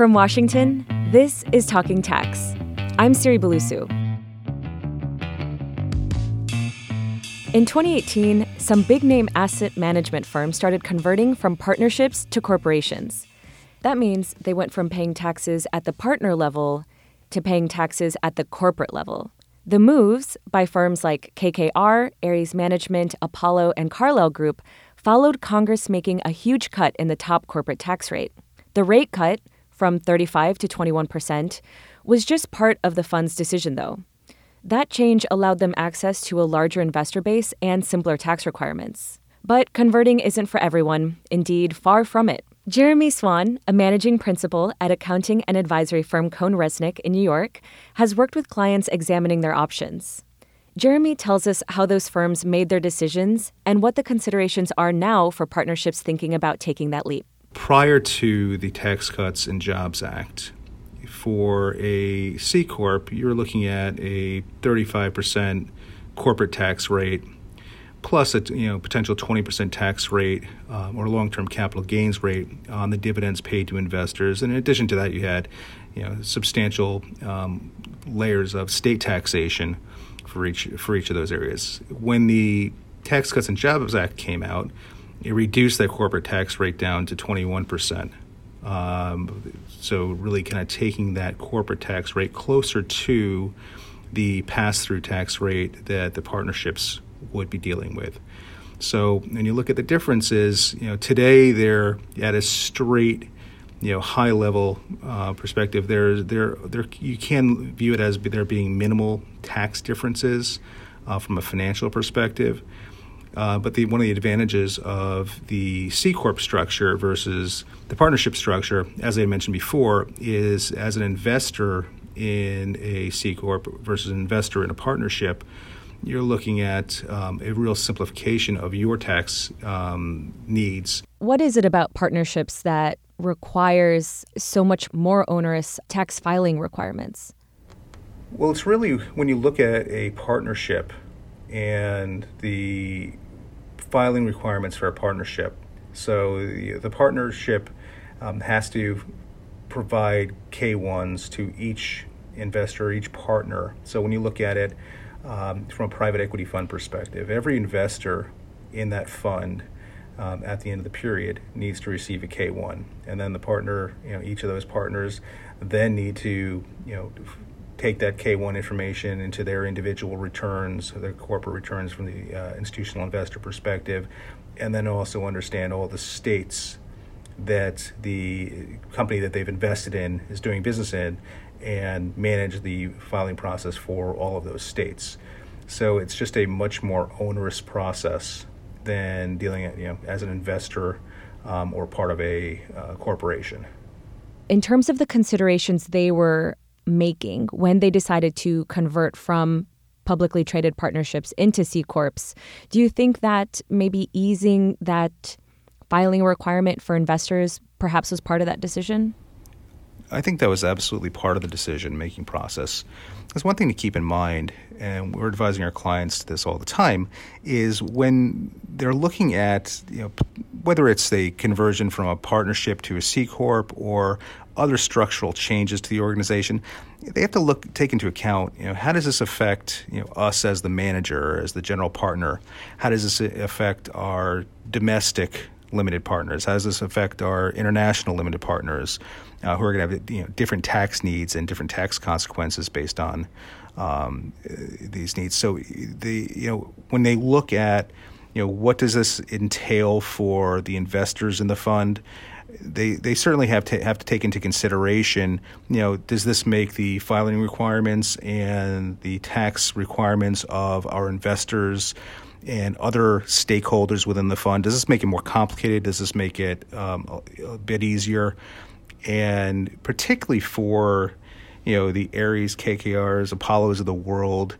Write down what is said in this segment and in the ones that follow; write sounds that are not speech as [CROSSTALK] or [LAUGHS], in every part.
From Washington, this is Talking Tax. I'm Siri Bulusu. In 2018, some big name asset management firms started converting from partnerships to corporations. That means they went from paying taxes at the partner level to paying taxes at the corporate level. The moves by firms like KKR, Ares Management, Apollo, and Carlyle Group followed Congress making a huge cut in the top corporate tax rate. The rate cut, from 35 to 21 percent, was just part of the fund's decision, though. That change allowed them access to a larger investor base and simpler tax requirements. But converting isn't for everyone, indeed, far from it. Jeremy Swan, a managing principal at accounting and advisory firm CohnReznick in New York, has worked with clients examining their options. Jeremy tells us how those firms made their decisions and what the considerations are now for partnerships thinking about taking that leap. Prior to the Tax Cuts and Jobs Act, for a C Corp, you're looking at a 35% corporate tax rate plus a you know potential 20% tax rate um, or long-term capital gains rate on the dividends paid to investors. And in addition to that, you had you know substantial um, layers of state taxation for each for each of those areas. When the Tax Cuts and Jobs Act came out, it reduced that corporate tax rate down to 21 percent. Um, so really, kind of taking that corporate tax rate closer to the pass-through tax rate that the partnerships would be dealing with. So when you look at the differences, you know, today they're at a straight, you know, high level uh, perspective. There, there, there, you can view it as there being minimal tax differences uh, from a financial perspective. Uh, but the, one of the advantages of the C corp structure versus the partnership structure, as I mentioned before, is as an investor in a C corp versus an investor in a partnership, you're looking at um, a real simplification of your tax um, needs. What is it about partnerships that requires so much more onerous tax filing requirements? Well, it's really when you look at a partnership and the filing requirements for a partnership. So the, the partnership um, has to provide K1s to each investor, each partner. So when you look at it, um, from a private equity fund perspective. Every investor in that fund um, at the end of the period needs to receive a K1, and then the partner, you know, each of those partners then need to, you know, take that K1 information into their individual returns, their corporate returns from the uh, institutional investor perspective, and then also understand all the states that the company that they've invested in is doing business in and manage the filing process for all of those states. So it's just a much more onerous process than dealing you know, as an investor um, or part of a uh, corporation. In terms of the considerations they were making when they decided to convert from publicly traded partnerships into C Corps, do you think that maybe easing that filing requirement for investors perhaps was part of that decision? I think that was absolutely part of the decision making process. There's one thing to keep in mind, and we're advising our clients to this all the time, is when they're looking at you know whether it's the conversion from a partnership to a C corp or other structural changes to the organization, they have to look take into account you know how does this affect you know us as the manager, as the general partner? How does this affect our domestic limited partners? How does this affect our international limited partners uh, who are going to have you know, different tax needs and different tax consequences based on um, these needs? So the you know when they look at you know what does this entail for the investors in the fund? They they certainly have to have to take into consideration. You know, does this make the filing requirements and the tax requirements of our investors? and other stakeholders within the fund? Does this make it more complicated? Does this make it um, a, a, bit easier? And particularly for you know the Ares, KKRs, Apollos of the world,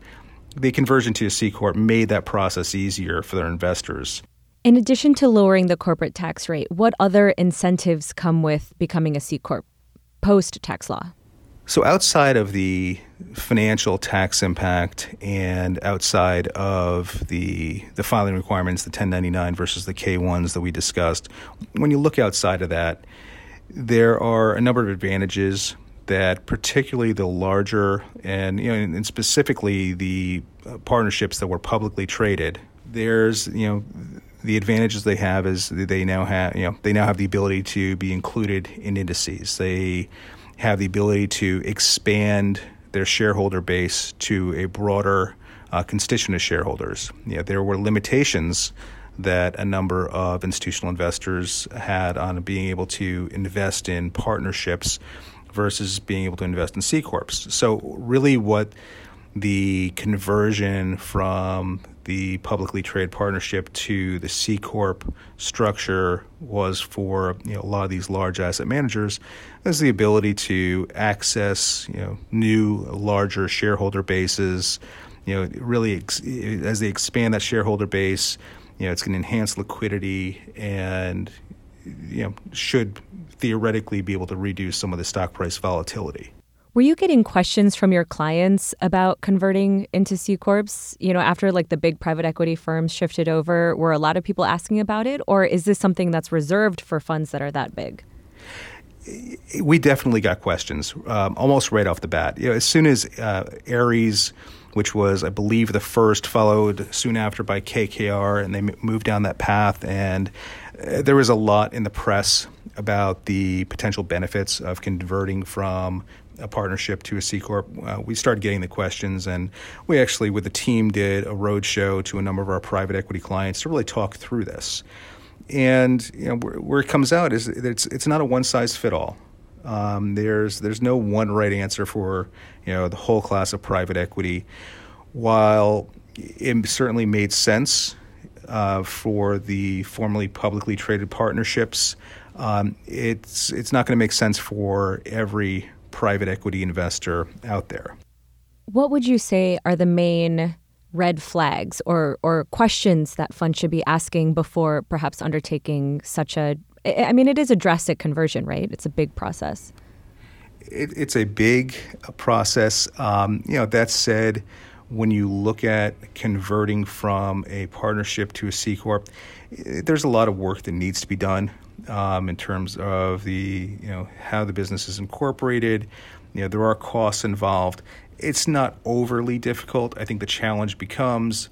the conversion to a C corp made that process easier for their investors. In addition to lowering the corporate tax rate, what other incentives come with becoming a C corp post tax law? So, outside of the financial tax impact and outside of the the filing requirements, the 1099 versus the K1s that we discussed, when you look outside of that, there are a number of advantages that particularly the larger and you know and specifically the uh, partnerships that were publicly traded there's you know the advantages they have is they now have you know they now have the ability to be included in indices they have the ability to expand their shareholder base to a broader uh, constituent of shareholders. You know, there were limitations that a number of institutional investors had on being able to invest in partnerships versus being able to invest in C corps. So really, what the conversion from the publicly traded partnership to the C corp structure was for you know, a lot of these large asset managers is the ability to access you know new larger shareholder bases. You know, really ex- as they expand that shareholder base, you know, it's going to enhance liquidity and you know should theoretically be able to reduce some of the stock price volatility. Were you getting questions from your clients about converting into C corps? You know, after like the big private equity firms shifted over, were a lot of people asking about it, or is this something that's reserved for funds that are that big? We definitely got questions um, almost right off the bat. You know, as soon as uh, Ares, which was I believe the first, followed soon after by KKR, and they moved down that path, and uh, there was a lot in the press about the potential benefits of converting from a partnership to a C corp, uh, we started getting the questions, and we actually, with the team, did a roadshow to a number of our private equity clients to really talk through this. And you know, where, where it comes out is that it's it's not a one size fit all. Um, there's there's no one right answer for you know the whole class of private equity. While it certainly made sense uh, for the formerly publicly traded partnerships, um, it's it's not going to make sense for every private equity investor out there. What would you say are the main red flags or, or questions that funds should be asking before perhaps undertaking such a I mean, it is a drastic conversion, right? It's a big process. It, it's a big process. Um, you know, that said, when you look at converting from a partnership to a C corp, there's a lot of work that needs to be done um, in terms of the you know how the business is incorporated. You know there are costs involved. It's not overly difficult. I think the challenge becomes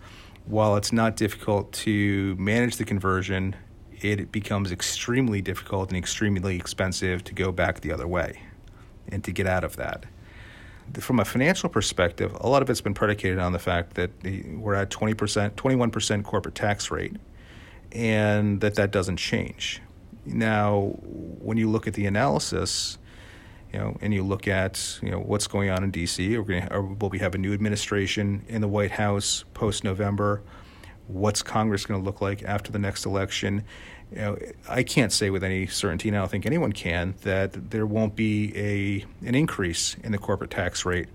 while it's not difficult to manage the conversion, it becomes extremely difficult and extremely expensive to go back the other way and to get out of that. From a financial perspective, a lot of it's been predicated on the fact that we're at 20%, 21% corporate tax rate, and that that doesn't change. Now, when you look at the analysis, you know, and you look at you know what's going on in D.C. We're going to, will we have a new administration in the White House post November? What's Congress going to look like after the next election? You know, I can't say with any certainty, and I don't think anyone can, that there won't be a an increase in the corporate tax rate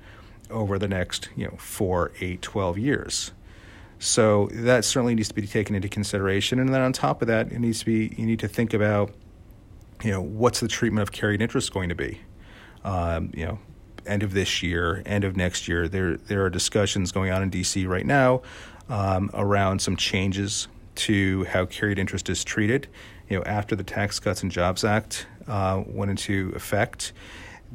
over the next you know four, eight, twelve years. So that certainly needs to be taken into consideration. And then on top of that, it needs to be you need to think about, you know, what's the treatment of carried interest going to be? Um, you know, end of this year, end of next year. There there are discussions going on in D.C. right now um, around some changes to how carried interest is treated. You know, after the Tax Cuts and Jobs Act uh, went into effect,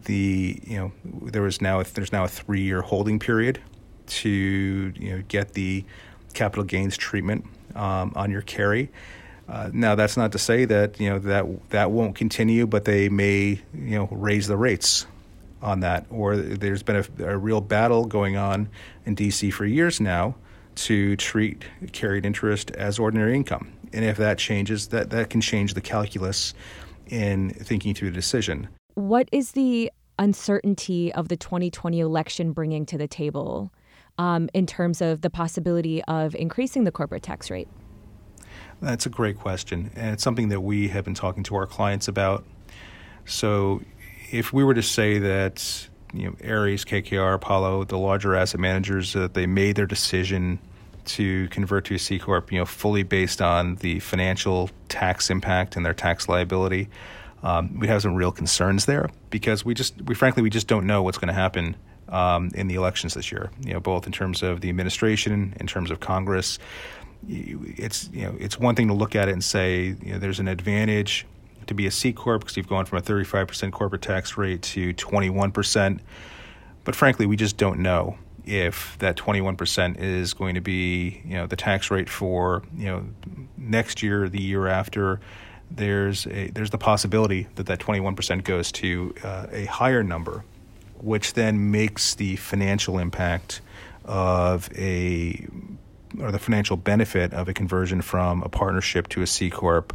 the you know there was now a, there's now a three year holding period to you know get the capital gains treatment um, on your carry. Uh, now, that's not to say that you know that that won't continue, but they may you know raise the rates on that. Or there's been a, a real battle going on in D.C. for years now to treat carried interest as ordinary income, and if that changes, that that can change the calculus in thinking through the decision. What is the uncertainty of the 2020 election bringing to the table? Um, in terms of the possibility of increasing the corporate tax rate? That's a great question. And it's something that we have been talking to our clients about. So, if we were to say that you know Ares, KKR, Apollo, the larger asset managers, that uh, they made their decision to convert to a C corp, you know, fully based on the financial tax impact and their tax liability, um, we have some real concerns there because we just, we frankly, we just don't know what's going to happen um, in the elections this year. You know, both in terms of the administration, in terms of Congress. It's you know, it's one thing to look at it and say you know, there's an advantage to be a C corp because you've gone from a 35% corporate tax rate to 21%. But frankly, we just don't know if that 21% is going to be, you know, the tax rate for, you know, next year, the year after. There's a there's the possibility that that 21% goes to uh, a higher number, which then makes the financial impact of a or the financial benefit of a conversion from a partnership to a C corp,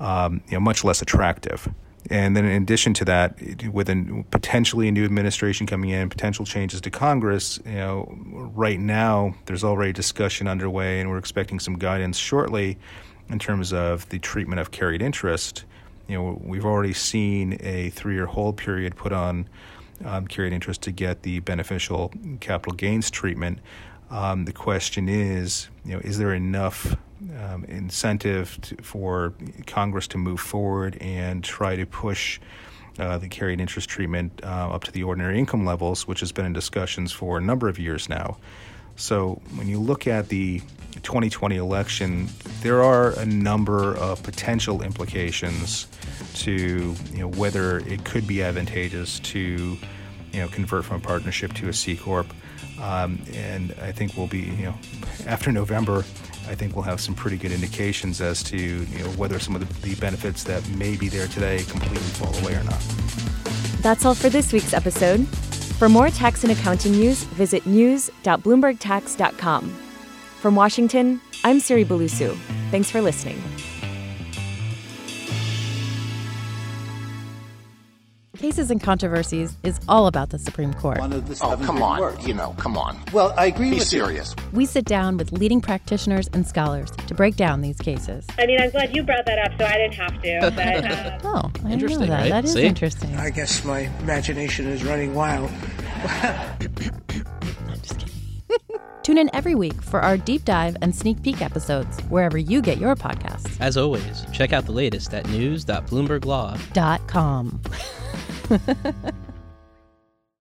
um, you know, much less attractive. And then, in addition to that, with a potentially a new administration coming in, potential changes to Congress, you know, right now there's already discussion underway, and we're expecting some guidance shortly in terms of the treatment of carried interest. You know, we've already seen a three-year hold period put on um, carried interest to get the beneficial capital gains treatment. Um, the question is, you know, is there enough um, incentive to, for Congress to move forward and try to push uh, the carried interest treatment uh, up to the ordinary income levels, which has been in discussions for a number of years now. So when you look at the 2020 election, there are a number of potential implications to you know whether it could be advantageous to you know convert from a partnership to a C corp. Um, and I think we'll be, you know, after November, I think we'll have some pretty good indications as to, you know, whether some of the, the benefits that may be there today completely fall away or not. That's all for this week's episode. For more tax and accounting news, visit news.bloombergtax.com. From Washington, I'm Siri Bulusu. Thanks for listening. Cases and Controversies is all about the Supreme Court. oh, come on. Words. You know, come on. Well, I agree Be with serious. You. We sit down with leading practitioners and scholars to break down these cases. I mean, I'm glad you brought that up, so I didn't have to. [LAUGHS] But, uh... oh, I interesting, know that. Right? That is See? interesting. I guess my imagination is running wild. I'm just kidding. Tune in every week for our deep dive and sneak peek episodes wherever you get your podcasts. As always, check out the latest at news.bloomberglaw.com. [LAUGHS]